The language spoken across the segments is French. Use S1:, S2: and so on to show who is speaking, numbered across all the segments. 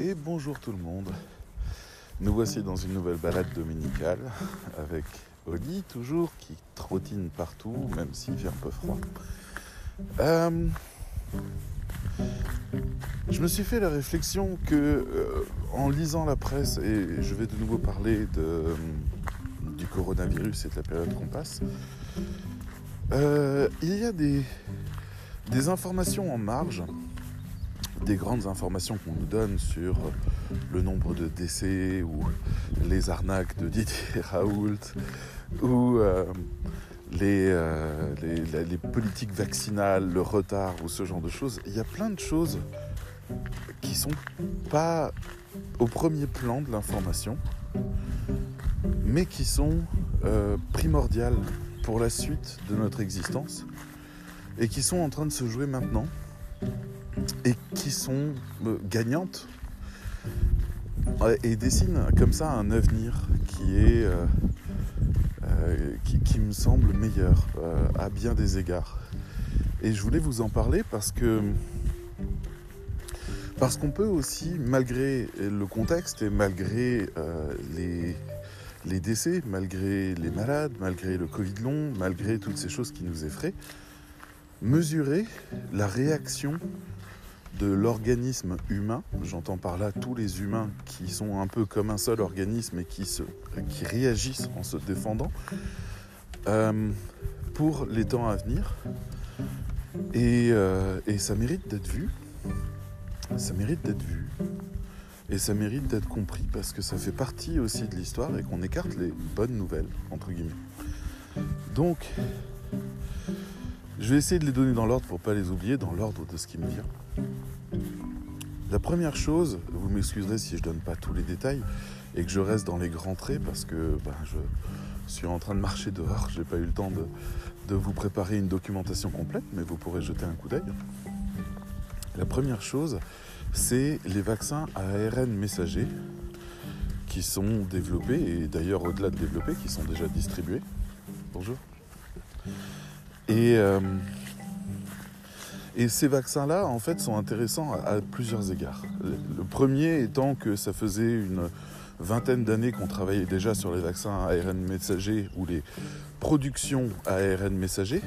S1: Et bonjour tout le monde. Nous voici dans une nouvelle balade dominicale avec Oli toujours qui trottine partout même s'il fait un peu froid. Euh, je me suis fait la réflexion que euh, en lisant la presse et je vais de nouveau parler de, du coronavirus et de la période qu'on passe, euh, il y a des informations en marge des grandes informations qu'on nous donne sur le nombre de décès ou les arnaques de Didier Raoult ou euh, euh, les, les, politiques vaccinales, le retard ou ce genre de choses, il y a plein de choses qui sont pas au premier plan de l'information, mais qui sont euh, primordiales pour la suite de notre existence et qui sont en train de se jouer maintenant et qui sont euh, gagnantes et dessinent comme ça un avenir qui est euh, euh, qui, me semble meilleur à bien des égards. Et je voulais vous en parler parce que parce qu'on peut aussi, malgré le contexte et malgré les, les décès, malgré les malades, malgré le Covid long, malgré toutes ces choses qui nous effraient, mesurer la réaction de l'organisme humain, j'entends par là tous les humains qui sont un peu comme un seul organisme et qui, se, qui réagissent en se défendant, euh, pour les temps à venir. Et, euh, et ça mérite d'être vu. Ça mérite d'être vu. Et ça mérite d'être compris parce que ça fait partie aussi de l'histoire et qu'on écarte les bonnes nouvelles, entre guillemets. Donc, je vais essayer de les donner dans l'ordre pour ne pas les oublier, dans l'ordre de ce qui me vient. La première chose, vous m'excuserez si je ne donne pas tous les détails et que je reste dans les grands traits parce que ben, je suis en train de marcher dehors, je n'ai pas eu le temps de, de, vous préparer une documentation complète, mais vous pourrez jeter un coup d'œil. La première chose, c'est les vaccins à ARN messager qui sont développés et d'ailleurs au-delà de développés, qui sont déjà distribués. Bonjour. Et euh, et ces vaccins-là, en fait, sont intéressants à, plusieurs égards. Le premier étant que ça faisait une vingtaine d'années qu'on travaillait déjà sur les vaccins à ARN messager ou les productions à ARN messager,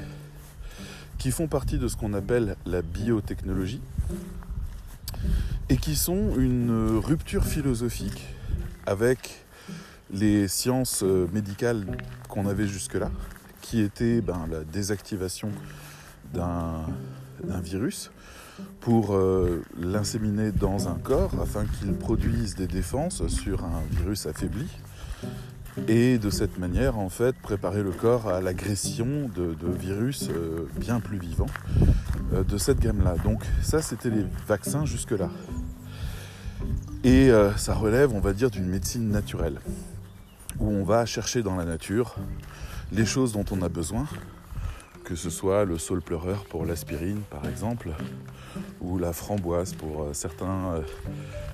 S1: qui font partie de ce qu'on appelle la biotechnologie et qui sont une rupture philosophique avec les sciences médicales qu'on avait jusque-là, qui étaient ben, la désactivation d'un virus pour euh, l'inséminer dans un corps afin qu'il produise des défenses sur un virus affaibli et de cette manière en fait préparer le corps à l'agression de, virus euh, bien plus vivants euh, de cette gamme-là. Donc ça c'était les vaccins jusque-là. Et ça relève on va dire d'une médecine naturelle où on va chercher dans la nature les choses dont on a besoin que ce soit le saule pleureur pour l'aspirine par exemple, ou la framboise pour euh, certains euh,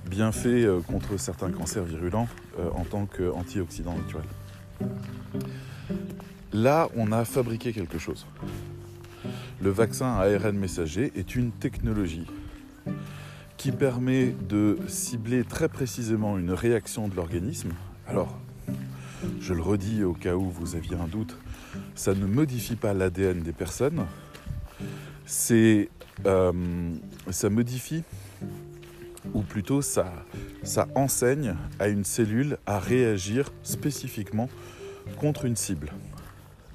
S1: bienfaits euh, contre certains cancers virulents en tant qu'antioxydant naturel. Là, on a fabriqué quelque chose. Le vaccin ARN messager est une technologie qui permet de cibler très précisément une réaction de l'organisme. Alors, je le redis au cas où vous aviez un doute, ça ne modifie pas l'ADN des personnes, c'est, euh, ça modifie, ou plutôt ça, ça enseigne à une cellule à réagir spécifiquement contre une cible.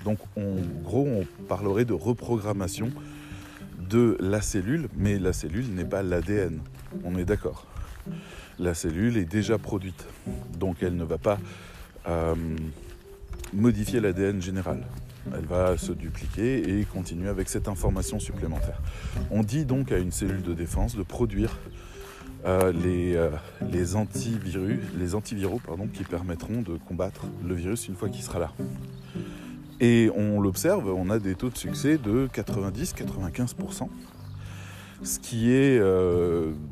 S1: Donc en gros, on parlerait de reprogrammation de la cellule, mais la cellule n'est pas l'ADN, on est d'accord. La cellule est déjà produite, donc elle ne va pas euh, modifier l'ADN général. Elle va se dupliquer et continuer avec cette information supplémentaire. On dit donc à une cellule de défense de produire euh, les, euh, les, antivirus, les antiviraux pardon, qui permettront de combattre le virus une fois qu'il sera là. Et on l'observe, on a des taux de succès de 90-95%, ce qui est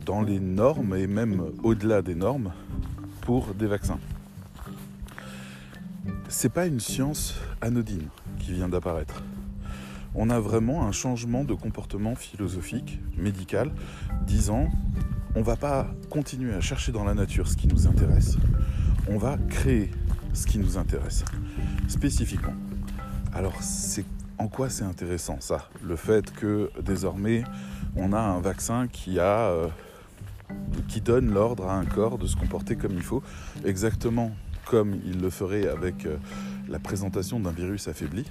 S1: dans les normes et même au-delà des normes pour des vaccins c'est pas une science anodine qui vient d'apparaître. On a vraiment un changement de comportement philosophique, médical, disant on va pas continuer à chercher dans la nature ce qui nous intéresse. On va créer ce qui nous intéresse, spécifiquement. Alors, en quoi c'est intéressant ça? Le fait que désormais, on a un vaccin qui a... Euh, qui donne l'ordre à un corps de se comporter comme il faut, exactement comme il le ferait avec euh, la présentation d'un virus affaibli.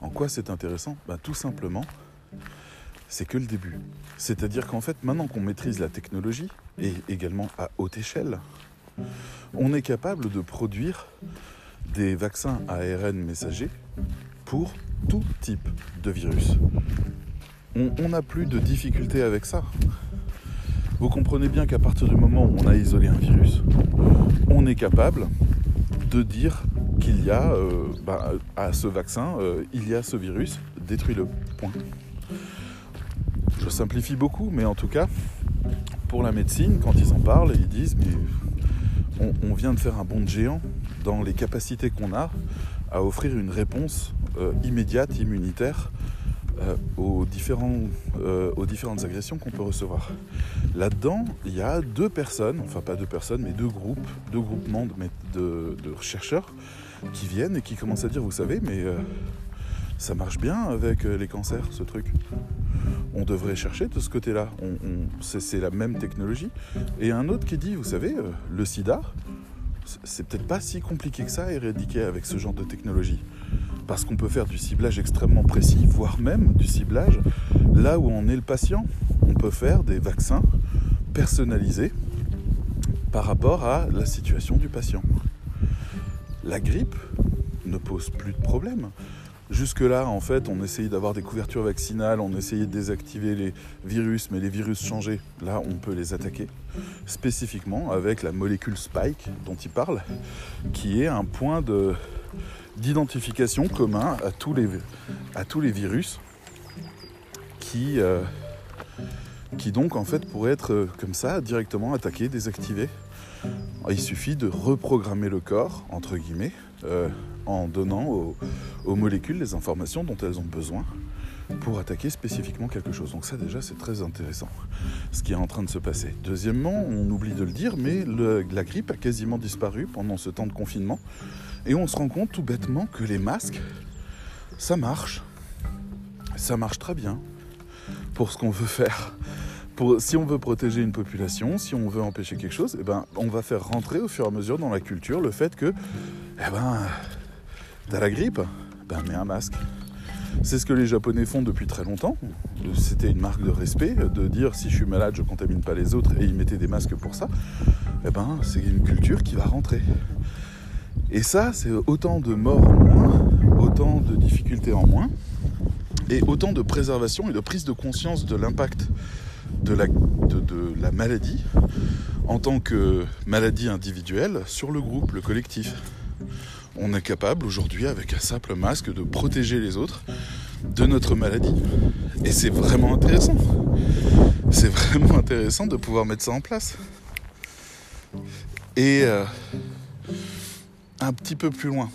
S1: En quoi c'est intéressant? Ben, Tout simplement, c'est que le début. C'est-à-dire qu'en fait, maintenant qu'on maîtrise la technologie, et également à haute échelle, on est capable de produire des vaccins ARN messagers pour tout type de virus. On n'a plus de difficultés avec ça. Vous comprenez bien qu'à partir du moment où on a isolé un virus, on est capable de dire qu'il y a euh, bah, à ce vaccin, euh, il y a ce virus, détruis-le. Point. Je simplifie beaucoup, mais en tout cas, pour la médecine, quand ils en parlent, ils disent mais on, vient de faire un bond de géant dans les capacités qu'on a à offrir une réponse euh, immédiate, immunitaire euh, euh, aux différentes agressions qu'on peut recevoir. Là-dedans, il y a deux personnes, enfin pas deux personnes, mais deux groupes, deux groupements de, de, chercheurs qui viennent et qui commencent à dire, vous savez, mais euh, ça marche bien avec les cancers, ce truc. On devrait chercher de ce côté-là. c'est la même technologie. Et un autre qui dit, vous savez, le sida, c'est peut-être pas si compliqué que ça à éradiquer avec ce genre de technologie parce qu'on peut faire du ciblage extrêmement précis, voire même du ciblage là où on est le patient. On peut faire des vaccins personnalisés par rapport à la situation du patient. La grippe ne pose plus de problème. Jusque-là, en fait, on essayait d'avoir des couvertures vaccinales, on essayait de désactiver les virus, mais les virus changeaient. Là, on peut les attaquer spécifiquement avec la molécule Spike dont il parle, qui est un point de, d'identification commun à tous les, virus qui, euh, qui donc en fait pourraient être euh, comme ça directement attaqués, désactivés. Il suffit de reprogrammer le corps, entre guillemets, euh, en donnant aux, molécules les informations dont elles ont besoin pour attaquer spécifiquement quelque chose. Donc ça déjà c'est très intéressant ce qui est en train de se passer. Deuxièmement, on oublie de le dire, mais la grippe a quasiment disparu pendant ce temps de confinement. Et on se rend compte tout bêtement que les masques, ça marche. Ça marche très bien pour ce qu'on veut faire. Si on veut protéger une population, si on veut empêcher quelque chose, eh ben, on va faire rentrer au fur et à mesure dans la culture le fait que, eh ben, t'as la grippe, ben mets un masque. C'est ce que les Japonais font depuis très longtemps. C'était une marque de respect de dire si je suis malade, je contamine pas les autres et ils mettaient des masques pour ça. Eh ben, c'est une culture qui va rentrer. Et ça, c'est autant de morts en moins, autant de difficultés en moins, et autant de préservation et de prise de conscience de l'impact de la, maladie en tant que maladie individuelle sur le groupe, le collectif. On est capable aujourd'hui, avec un simple masque, de protéger les autres de notre maladie. Et c'est vraiment intéressant. C'est vraiment intéressant de pouvoir mettre ça en place. Et euh, un petit peu plus loin.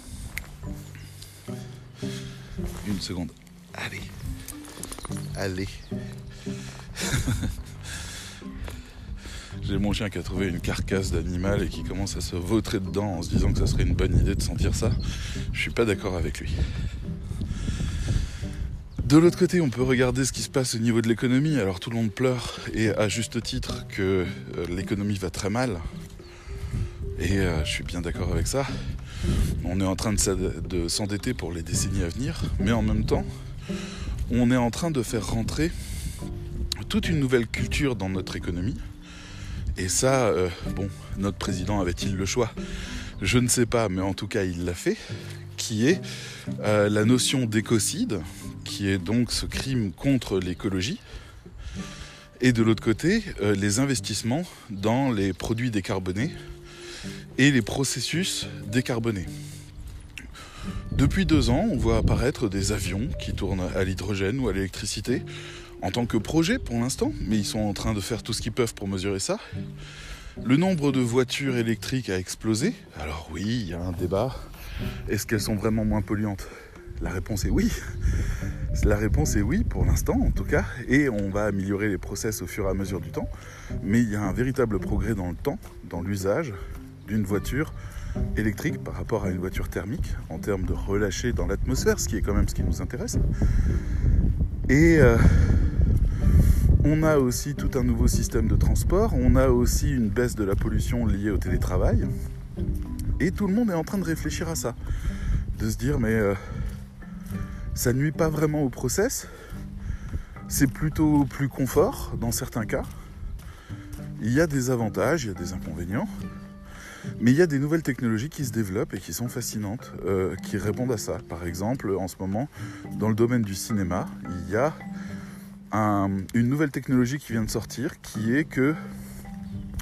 S1: Une seconde. Allez. Allez. J'ai mon chien qui a trouvé une carcasse d'animal et qui commence à se vautrer dedans en se disant que ça serait une bonne idée de sentir ça. Je suis pas d'accord avec lui. De l'autre côté, on peut regarder ce qui se passe au niveau de l'économie. Alors tout le monde pleure, et à juste titre, que euh, l'économie va très mal. Et euh, je suis bien d'accord avec ça. On est en train de s'endetter pour les décennies à venir, mais en même temps, on est en train de faire rentrer toute une nouvelle culture dans notre économie. Et ça, euh, bon, notre président avait-il le choix? Je ne sais pas, mais en tout cas, il l'a fait, qui est euh, la notion d'écocide, qui est donc ce crime contre l'écologie. Et de l'autre côté, les investissements dans les produits décarbonés, et les processus décarbonés. Depuis deux ans, on voit apparaître des avions qui tournent à l'hydrogène ou à l'électricité en tant que projet pour l'instant, mais ils sont en train de faire tout ce qu'ils peuvent pour mesurer ça. Le nombre de voitures électriques a explosé. Alors oui, il y a un débat. Est-ce qu'elles sont vraiment moins polluantes? La réponse est oui. La réponse est oui, pour l'instant en tout cas, et on va améliorer les process au fur et à mesure du temps. Mais il y a un véritable progrès dans le temps, dans l'usage d'une voiture électrique par rapport à une voiture thermique en termes de relâcher dans l'atmosphère, ce qui est quand même ce qui nous intéresse. Et euh, on a aussi tout un nouveau système de transport, on a aussi une baisse de la pollution liée au télétravail. Et tout le monde est en train de réfléchir à ça. De se dire, mais euh, ça nuit pas vraiment au process. C'est plutôt plus confort dans certains cas. Il y a des avantages, il y a des inconvénients. Mais il y a des nouvelles technologies qui se développent et qui sont fascinantes, euh, qui répondent à ça. Par exemple, en ce moment, dans le domaine du cinéma, il y a une nouvelle technologie qui vient de sortir, qui est que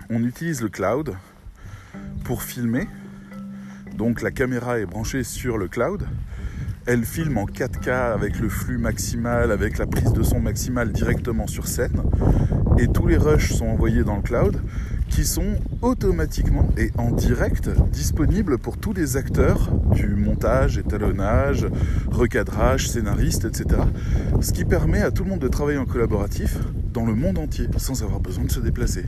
S1: on utilise le cloud pour filmer. Donc la caméra est branchée sur le cloud. Elle filme en 4K avec le flux maximal, avec la prise de son maximale directement sur scène. Et tous les rushs sont envoyés dans le cloud qui sont automatiquement et en direct disponibles pour tous les acteurs du montage, étalonnage, recadrage, scénariste, etc. Ce qui permet à tout le monde de travailler en collaboratif dans le monde entier sans avoir besoin de se déplacer.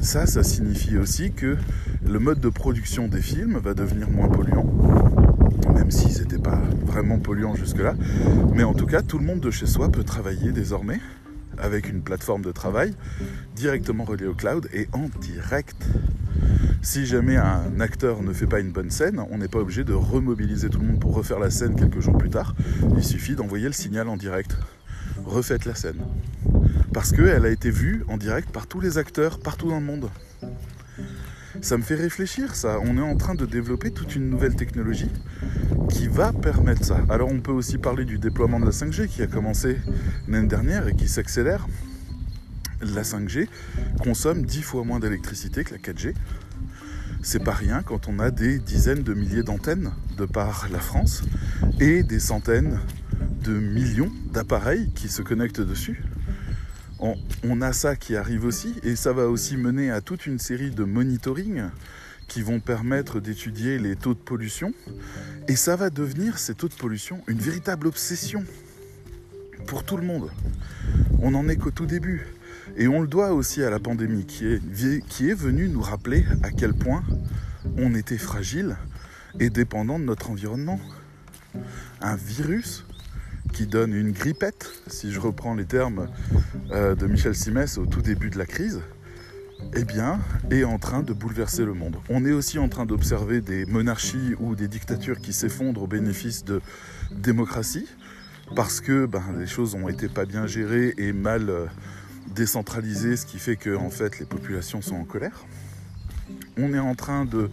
S1: Ça, ça signifie aussi que le mode de production des films va devenir moins polluant, même s'ils n'étaient pas vraiment polluants jusque-là. Mais en tout cas, tout le monde de chez soi peut travailler désormais avec une plateforme de travail directement reliée au cloud et en direct. Si jamais un acteur ne fait pas une bonne scène, on n'est pas obligé de remobiliser tout le monde pour refaire la scène quelques jours plus tard. Il suffit d'envoyer le signal en direct. Refaites la scène. Parce qu'elle a été vue en direct par tous les acteurs partout dans le monde. Ça me fait réfléchir ça. On est en train de développer toute une nouvelle technologie qui va permettre ça. Alors on peut aussi parler du déploiement de la 5G qui a commencé l'année dernière et qui s'accélère. La 5G consomme 10 fois moins d'électricité que la 4G. C'est pas rien quand on a des dizaines de milliers d'antennes de par la France et des centaines de millions d'appareils qui se connectent dessus. On, a ça qui arrive aussi et ça va aussi mener à toute une série de monitoring qui vont permettre d'étudier les taux de pollution. Et ça va devenir, ces taux de pollution, une véritable obsession pour tout le monde. On n'en est qu'au tout début. Et on le doit aussi à la pandémie qui est, qui est venue nous rappeler à quel point on était fragile et dépendant de notre environnement. Un virus qui donne une grippette, si je reprends les termes euh, de Michel Simès au tout début de la crise, eh bien, est en train de bouleverser le monde. On est aussi en train d'observer des monarchies ou des dictatures qui s'effondrent au bénéfice de démocratie, parce que ben, les choses ont été pas bien gérées et mal euh, décentralisées, ce qui fait que en fait les populations sont en colère. On est en train de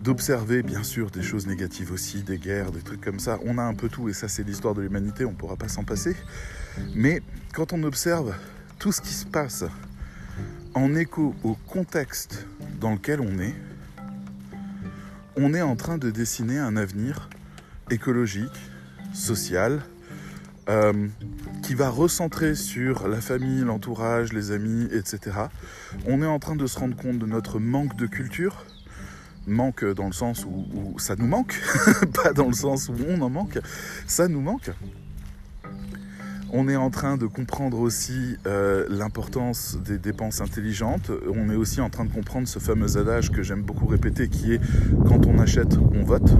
S1: d'observer bien sûr des choses négatives aussi, des guerres, des trucs comme ça. On a un peu tout et ça c'est l'histoire de l'humanité, on ne pourra pas s'en passer. Mais quand on observe tout ce qui se passe en écho au contexte dans lequel on est, on est en train de dessiner un avenir écologique, social, euh, qui va recentrer sur la famille, l'entourage, les amis, etc. On est en train de se rendre compte de notre manque de culture, manque dans le sens où, ça nous manque, pas dans le sens où on en manque, ça nous manque. On est en train de comprendre aussi euh, l'importance des dépenses intelligentes. On est aussi en train de comprendre ce fameux adage que j'aime beaucoup répéter qui est quand on achète, on vote.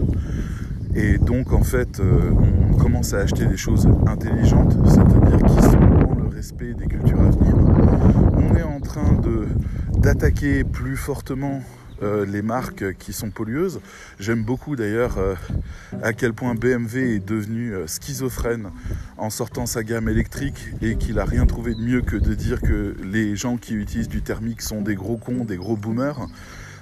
S1: Et donc en fait, euh, on commence à acheter des choses intelligentes, c'est-à-dire qui sont dans le respect des cultures à venir. On est en train d'attaquer plus fortement euh, les marques qui sont pollueuses. J'aime beaucoup d'ailleurs euh, à quel point BMW est devenu euh, schizophrène en sortant sa gamme électrique et qu'il a rien trouvé de mieux que de dire que les gens qui utilisent du thermique sont des gros cons, des gros boomers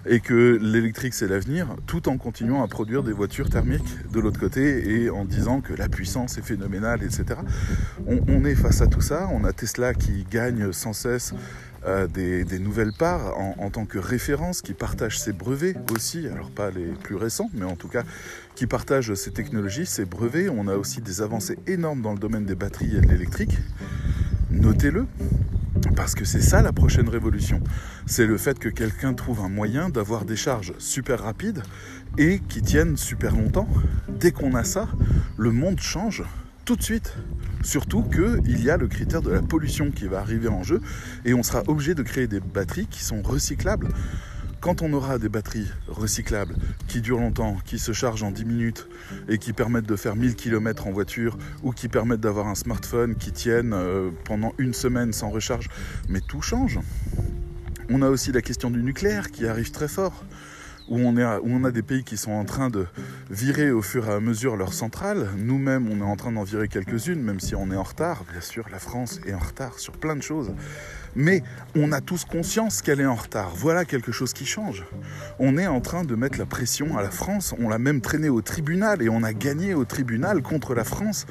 S1: et que l'électrique c'est l'avenir, tout en continuant à produire des voitures thermiques de l'autre côté et en disant que la puissance est phénoménale, etc. On, est face à tout ça, on a Tesla qui gagne sans cesse euh, des, nouvelles parts en, en, tant que référence, qui partage ses brevets aussi, alors pas les plus récents, mais en tout cas qui partage ses technologies, ses brevets. On a aussi des avancées énormes dans le domaine des batteries et de l'électrique. Notez-le, parce que c'est ça la prochaine révolution. C'est le fait que quelqu'un trouve un moyen d'avoir des charges super rapides et qui tiennent super longtemps. Dès qu'on a ça, le monde change tout de suite. Surtout qu'il y a le critère de la pollution qui va arriver en jeu et on sera obligé de créer des batteries qui sont recyclables. Quand on aura des batteries recyclables qui durent longtemps, qui se chargent en 10 minutes et qui permettent de faire 1000 km en voiture ou qui permettent d'avoir un smartphone qui tienne euh, pendant une semaine sans recharge, mais tout change. On a aussi la question du nucléaire qui arrive très fort où on, a des pays qui sont en train de virer au fur et à mesure leurs centrales. Nous-mêmes, on est en train d'en virer quelques-unes, même si on est en retard. Bien sûr, la France est en retard sur plein de choses. Mais on a tous conscience qu'elle est en retard. Voilà quelque chose qui change. On est en train de mettre la pression à la France. On l'a même traîné au tribunal et on a gagné au tribunal contre la France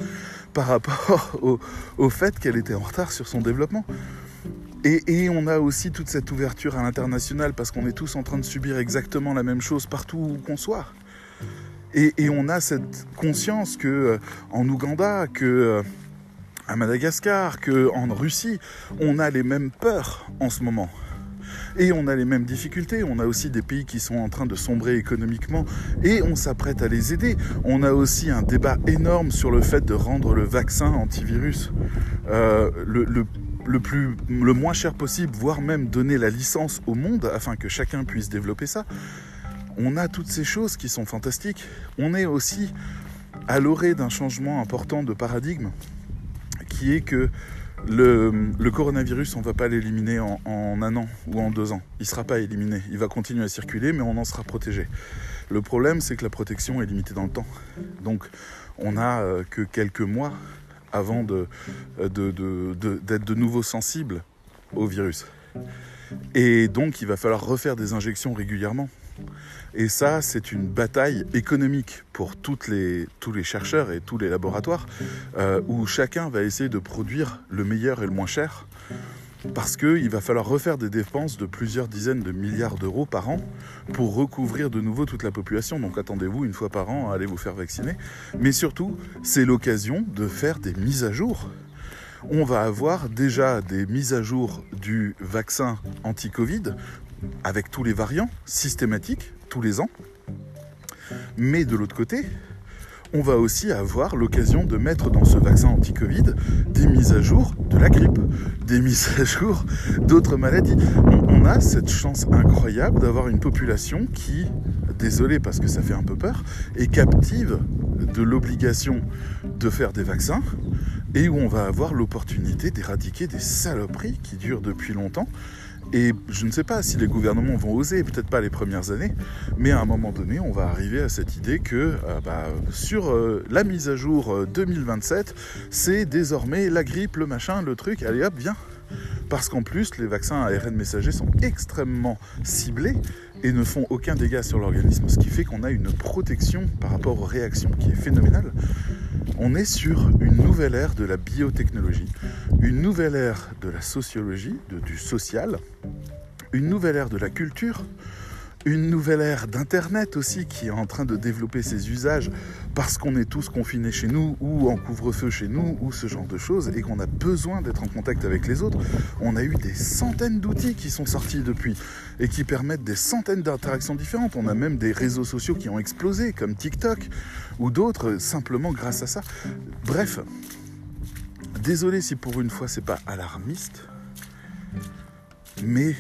S1: par rapport au fait qu'elle était en retard sur son développement. Et, on a aussi toute cette ouverture à l'international parce qu'on est tous en train de subir exactement la même chose partout où qu'on soit. Et, on a cette conscience que euh, en Ouganda, que euh, à Madagascar, que en Russie, on a les mêmes peurs en ce moment. Et on a les mêmes difficultés. On a aussi des pays qui sont en train de sombrer économiquement et on s'apprête à les aider. On a aussi un débat énorme sur le fait de rendre le vaccin antivirus euh, le, le le, plus, le moins cher possible, voire même donner la licence au monde afin que chacun puisse développer ça. On a toutes ces choses qui sont fantastiques. On est aussi à l'orée d'un changement important de paradigme qui est que le, coronavirus, on ne va pas l'éliminer en, un an ou en deux ans. Il ne sera pas éliminé. Il va continuer à circuler, mais on en sera protégé. Le problème, c'est que la protection est limitée dans le temps. Donc, on n'a euh, que quelques mois avant d'être de, nouveau sensible au virus. Et donc, il va falloir refaire des injections régulièrement. Et ça, c'est une bataille économique pour tous les chercheurs et tous les laboratoires, euh, où chacun va essayer de produire le meilleur et le moins cher parce qu'il va falloir refaire des dépenses de plusieurs dizaines de milliards d'euros par an pour recouvrir de nouveau toute la population. Donc attendez-vous une fois par an à aller vous faire vacciner. Mais surtout, c'est l'occasion de faire des mises à jour. On va avoir déjà des mises à jour du vaccin anti-Covid avec tous les variants systématiques tous les ans. Mais de l'autre côté, on va aussi avoir l'occasion de mettre dans ce vaccin anti-Covid des mises à jour de la grippe, des mises à jour d'autres maladies. On, a cette chance incroyable d'avoir une population qui, désolé parce que ça fait un peu peur, est captive de l'obligation de faire des vaccins et où on va avoir l'opportunité d'éradiquer des saloperies qui durent depuis longtemps et je ne sais pas si les gouvernements vont oser, peut-être pas les premières années, mais à un moment donné, on va arriver à cette idée que euh, bah, sur euh, la mise à jour 2027, euh, c'est désormais la grippe, le machin, le truc, allez hop, viens. Parce qu'en plus, les vaccins ARN messagers sont extrêmement ciblés et ne font aucun dégât sur l'organisme, ce qui fait qu'on a une protection par rapport aux réactions qui est phénoménale. On est sur une nouvelle ère de la biotechnologie, une nouvelle ère de la sociologie, du social, une nouvelle ère de la culture, une nouvelle ère d'Internet aussi qui est en train de développer ses usages parce qu'on est tous confinés chez nous ou en couvre-feu chez nous ou ce genre de choses et qu'on a besoin d'être en contact avec les autres. On a eu des centaines d'outils qui sont sortis depuis et qui permettent des centaines d'interactions différentes. On a même des réseaux sociaux qui ont explosé comme TikTok ou d'autres simplement grâce à ça. Bref, désolé si pour une fois c'est pas alarmiste, mais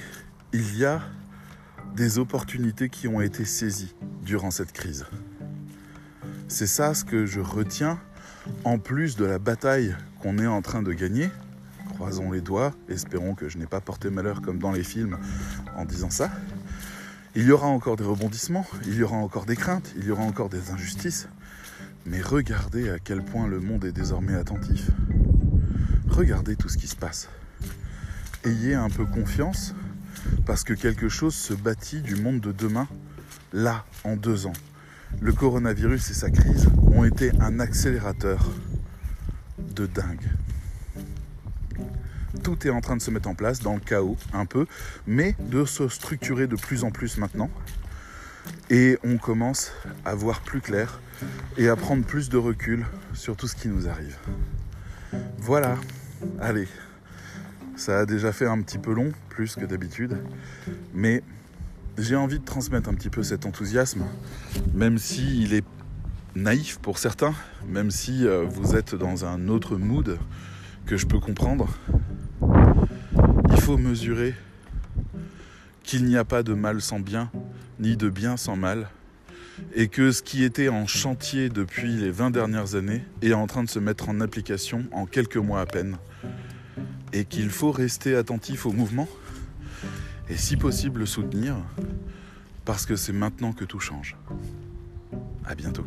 S1: il y a des opportunités qui ont été saisies durant cette crise. C'est ça ce que je retiens en plus de la bataille qu'on est en train de gagner. Croisons les doigts, espérons que je n'ai pas porté malheur comme dans les films en disant ça. Il y aura encore des rebondissements, il y aura encore des craintes, il y aura encore des injustices, mais regardez à quel point le monde est désormais attentif. Regardez tout ce qui se passe. Ayez un peu confiance parce que quelque chose se bâtit du monde de demain, là, en deux ans. Le coronavirus et sa crise ont été un accélérateur de dingue. Tout est en train de se mettre en place dans le chaos, un peu, mais de se structurer de plus en plus maintenant. Et on commence à voir plus clair et à prendre plus de recul sur tout ce qui nous arrive. Voilà, allez, ça a déjà fait un petit peu long, plus que d'habitude. Mais j'ai envie de transmettre un petit peu cet enthousiasme, même s'il est naïf pour certains, même si euh, vous êtes dans un autre mood que je peux comprendre. Il faut mesurer qu'il n'y a pas de mal sans bien, ni de bien sans mal, et que ce qui était en chantier depuis les 20 dernières années est en train de se mettre en application en quelques mois à peine, et qu'il faut rester attentif au mouvement, et si possible le soutenir, parce que c'est maintenant que tout change. À bientôt.